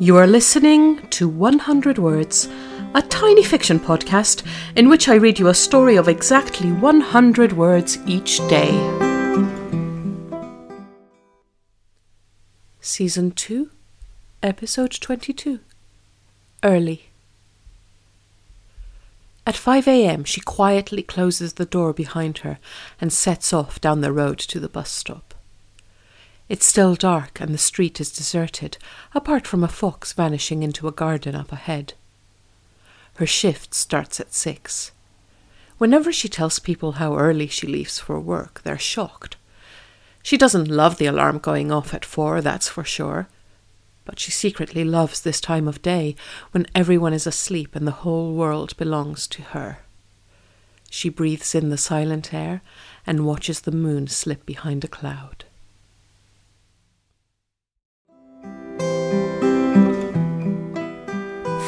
You are listening to 100 Words, a tiny fiction podcast in which I read you a story of exactly 100 words each day. Season 2, Episode 22 Early. At 5 a.m., she quietly closes the door behind her and sets off down the road to the bus stop. It's still dark and the street is deserted, apart from a fox vanishing into a garden up ahead. Her shift starts at six. Whenever she tells people how early she leaves for work, they're shocked. She doesn't love the alarm going off at four, that's for sure. But she secretly loves this time of day when everyone is asleep and the whole world belongs to her. She breathes in the silent air and watches the moon slip behind a cloud.